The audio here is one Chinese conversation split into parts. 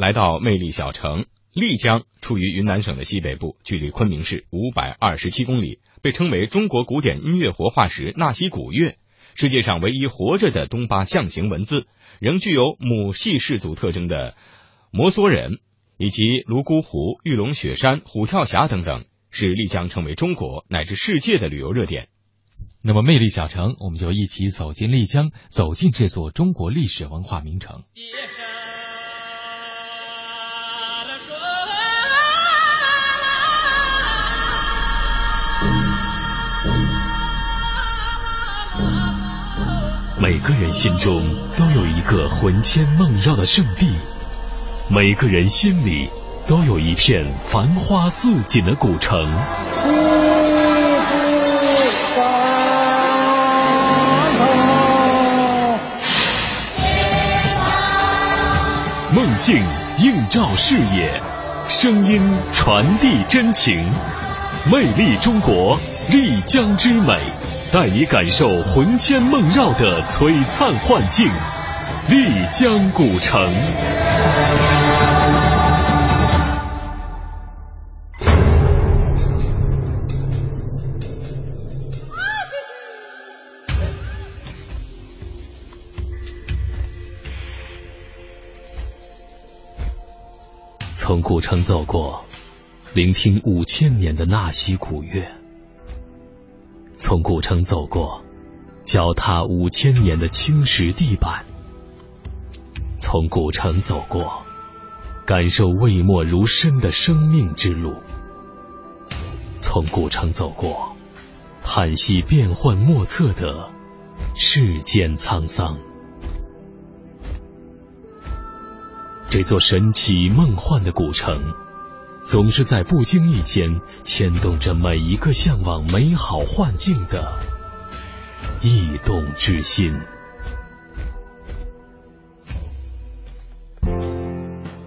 来到魅力小城丽江，处于云南省的西北部，距离昆明市五百二十七公里，被称为中国古典音乐活化石纳西古乐，世界上唯一活着的东巴象形文字，仍具有母系氏族特征的摩梭人，以及泸沽湖、玉龙雪山、虎跳峡等等，使丽江成为中国乃至世界的旅游热点。那么，魅力小城，我们就一起走进丽江，走进这座中国历史文化名城。每个人心中都有一个魂牵梦绕的圣地，每个人心里都有一片繁花似锦的古城。梦境映照视野，声音传递真情，魅力中国，丽江之美，带你感受魂牵梦绕的璀璨幻境，丽江古城。从古城走过，聆听五千年的纳西古乐；从古城走过，脚踏五千年的青石地板；从古城走过，感受未末如深的生命之路；从古城走过，叹息变幻莫测的世间沧桑。这座神奇梦幻的古城，总是在不经意间牵动着每一个向往美好幻境的异动之心。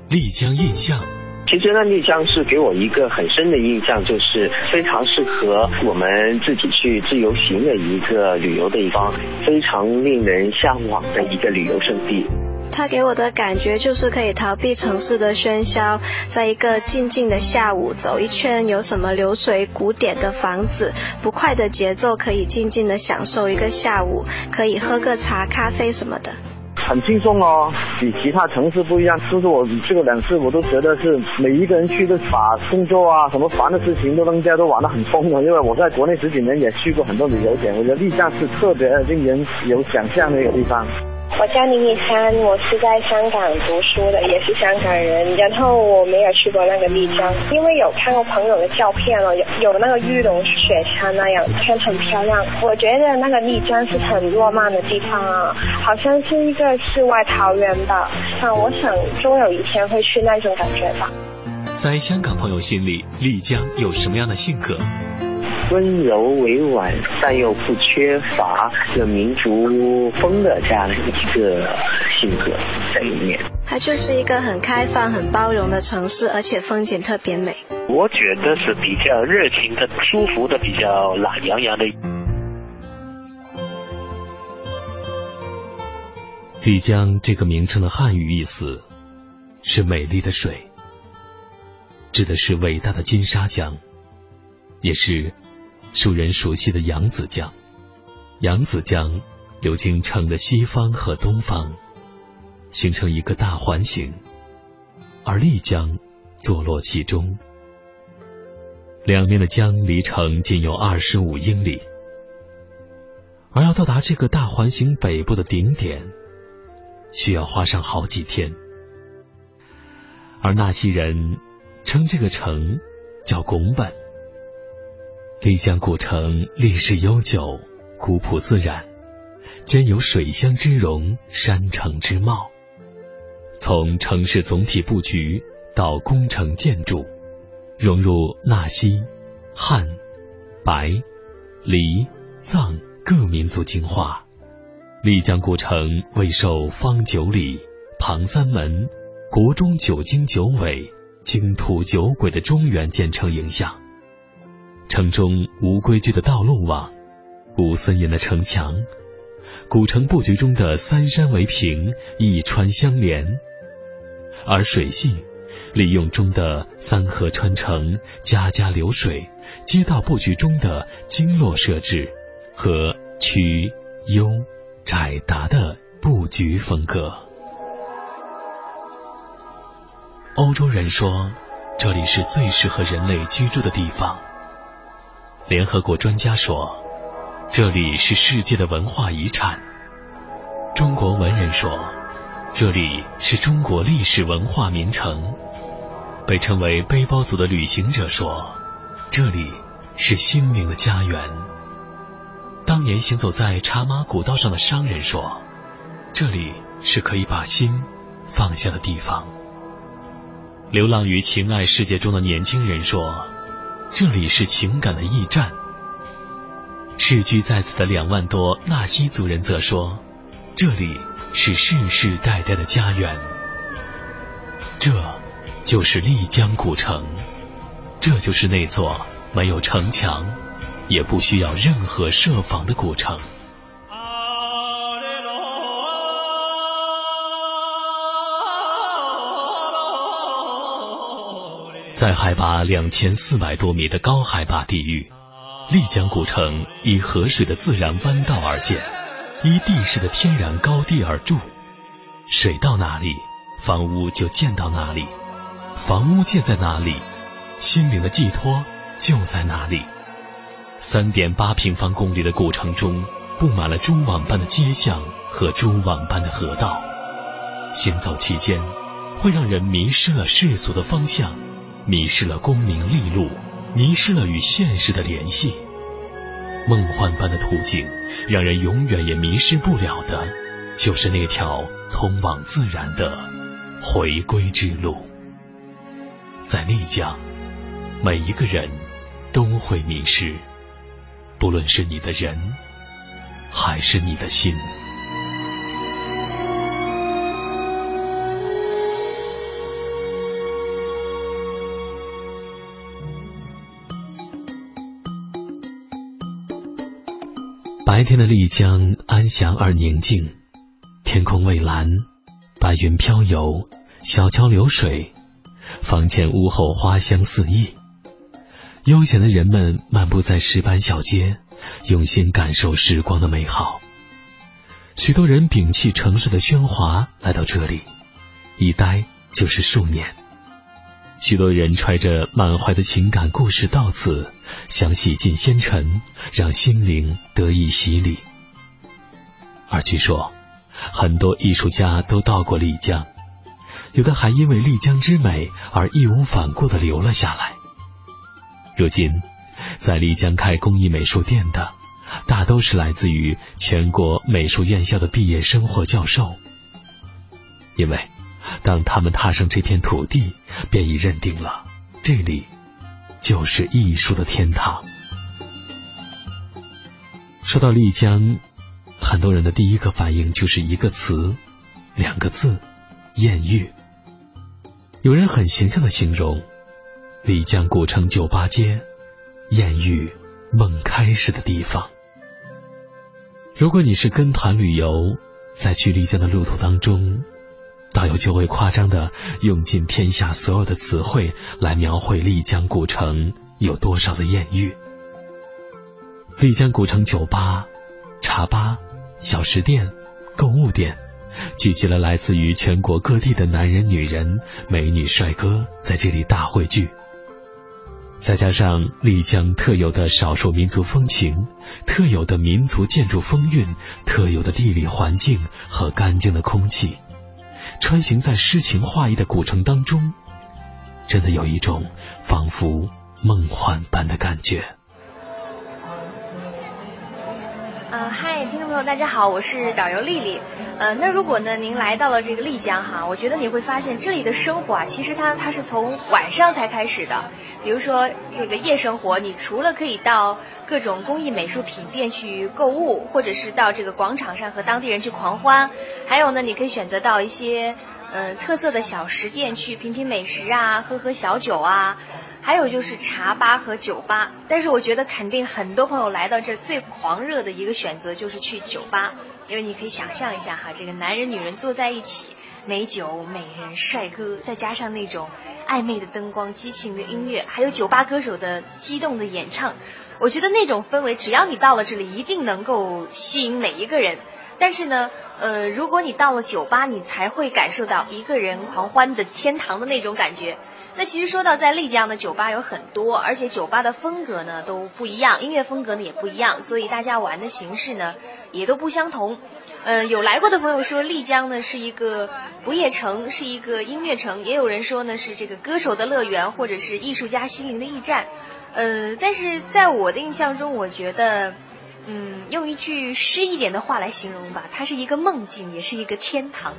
丽江印象，其实呢，丽江是给我一个很深的印象，就是非常适合我们自己去自由行的一个旅游的一方，非常令人向往的一个旅游胜地。它给我的感觉就是可以逃避城市的喧嚣，在一个静静的下午走一圈，有什么流水古典的房子，不快的节奏，可以静静的享受一个下午，可以喝个茶、咖啡什么的。很轻松哦，比其他城市不一样。其实我去过两次，我都觉得是每一个人去都把工作啊什么烦的事情都扔家都玩得很疯了。因为我在国内十几年也去过很多旅游点，我觉得丽江是特别令人有想象的一个地方。我叫林一山，我是在香港读书的，也是香港人。然后我没有去过那个丽江，因为有看过朋友的照片了，有有那个玉龙雪山那样，看很漂亮。我觉得那个丽江是很浪漫的地方啊，好像是一个世外桃源吧。那，我想终有一天会去那种感觉吧。在香港朋友心里，丽江有什么样的性格？温柔委婉，但又不缺乏这民族风的这样的一个性格在里面。它就是一个很开放、很包容的城市，而且风景特别美。我觉得是比较热情的、舒服的、比较懒洋洋的。丽江这个名称的汉语意思是“美丽的水”，指的是伟大的金沙江，也是。熟人熟悉的扬子江，扬子江流经城的西方和东方，形成一个大环形，而丽江坐落其中。两面的江离城仅有二十五英里，而要到达这个大环形北部的顶点，需要花上好几天。而纳西人称这个城叫拱本。丽江古城历史悠久，古朴自然，兼有水乡之容、山城之貌。从城市总体布局到工程建筑，融入纳西、汉、白、黎、藏各民族精华。丽江古城未受方九里、庞三门、国中九经九纬、经土九轨的中原建成影响。城中无规矩的道路网，无森严的城墙，古城布局中的三山为屏，一川相连。而水系利用中的三河穿城、家家流水、街道布局中的经络设置和曲、幽、窄、达的布局风格。欧洲人说，这里是最适合人类居住的地方。联合国专家说，这里是世界的文化遗产。中国文人说，这里是中国历史文化名城。被称为背包族的旅行者说，这里是心灵的家园。当年行走在茶马古道上的商人说，这里是可以把心放下的地方。流浪于情爱世界中的年轻人说。这里是情感的驿站。世居在此的两万多纳西族人则说，这里是世世代代的家园。这就是丽江古城，这就是那座没有城墙，也不需要任何设防的古城。在海拔两千四百多米的高海拔地域，丽江古城以河水的自然弯道而建，依地势的天然高低而筑。水到哪里，房屋就建到哪里；房屋建在哪里，心灵的寄托就在哪里。三点八平方公里的古城中，布满了蛛网般的街巷和蛛网般的河道，行走期间会让人迷失了世俗的方向。迷失了功名利禄，迷失了与现实的联系。梦幻般的途径，让人永远也迷失不了的，就是那条通往自然的回归之路。在丽江，每一个人都会迷失，不论是你的人，还是你的心。白天的丽江安详而宁静，天空蔚蓝，白云飘游，小桥流水，房前屋后花香四溢。悠闲的人们漫步在石板小街，用心感受时光的美好。许多人摒弃城市的喧哗，来到这里，一待就是数年。许多人揣着满怀的情感故事到此，想洗尽纤尘，让心灵得以洗礼。而据说，很多艺术家都到过丽江，有的还因为丽江之美而义无反顾的留了下来。如今，在丽江开工艺美术店的，大都是来自于全国美术院校的毕业生或教授，因为。当他们踏上这片土地，便已认定了这里就是艺术的天堂。说到丽江，很多人的第一个反应就是一个词，两个字：艳遇。有人很形象的形容丽江古城酒吧街，艳遇梦开始的地方。如果你是跟团旅游，在去丽江的路途当中。导游就会夸张的用尽天下所有的词汇来描绘丽江古城有多少的艳遇。丽江古城酒吧、茶吧、小食店、购物店，聚集了来自于全国各地的男人、女人、美女、帅哥在这里大汇聚。再加上丽江特有的少数民族风情、特有的民族建筑风韵、特有的地理环境和干净的空气。穿行在诗情画意的古城当中，真的有一种仿佛梦幻般的感觉。啊，嗨，听众朋友，大家好，我是导游丽丽。呃，那如果呢，您来到了这个丽江哈，我觉得你会发现这里的生活啊，其实它它是从晚上才开始的。比如说这个夜生活，你除了可以到各种工艺美术品店去购物，或者是到这个广场上和当地人去狂欢，还有呢，你可以选择到一些嗯特色的小食店去品品美食啊，喝喝小酒啊。还有就是茶吧和酒吧，但是我觉得肯定很多朋友来到这最狂热的一个选择就是去酒吧，因为你可以想象一下哈，这个男人女人坐在一起，美酒、美人、帅哥，再加上那种暧昧的灯光、激情的音乐，还有酒吧歌手的激动的演唱，我觉得那种氛围，只要你到了这里，一定能够吸引每一个人。但是呢，呃，如果你到了酒吧，你才会感受到一个人狂欢的天堂的那种感觉。那其实说到在丽江的酒吧有很多，而且酒吧的风格呢都不一样，音乐风格呢也不一样，所以大家玩的形式呢也都不相同。呃，有来过的朋友说丽江呢是一个不夜城，是一个音乐城，也有人说呢是这个歌手的乐园，或者是艺术家心灵的驿站。呃，但是在我的印象中，我觉得，嗯，用一句诗一点的话来形容吧，它是一个梦境，也是一个天堂。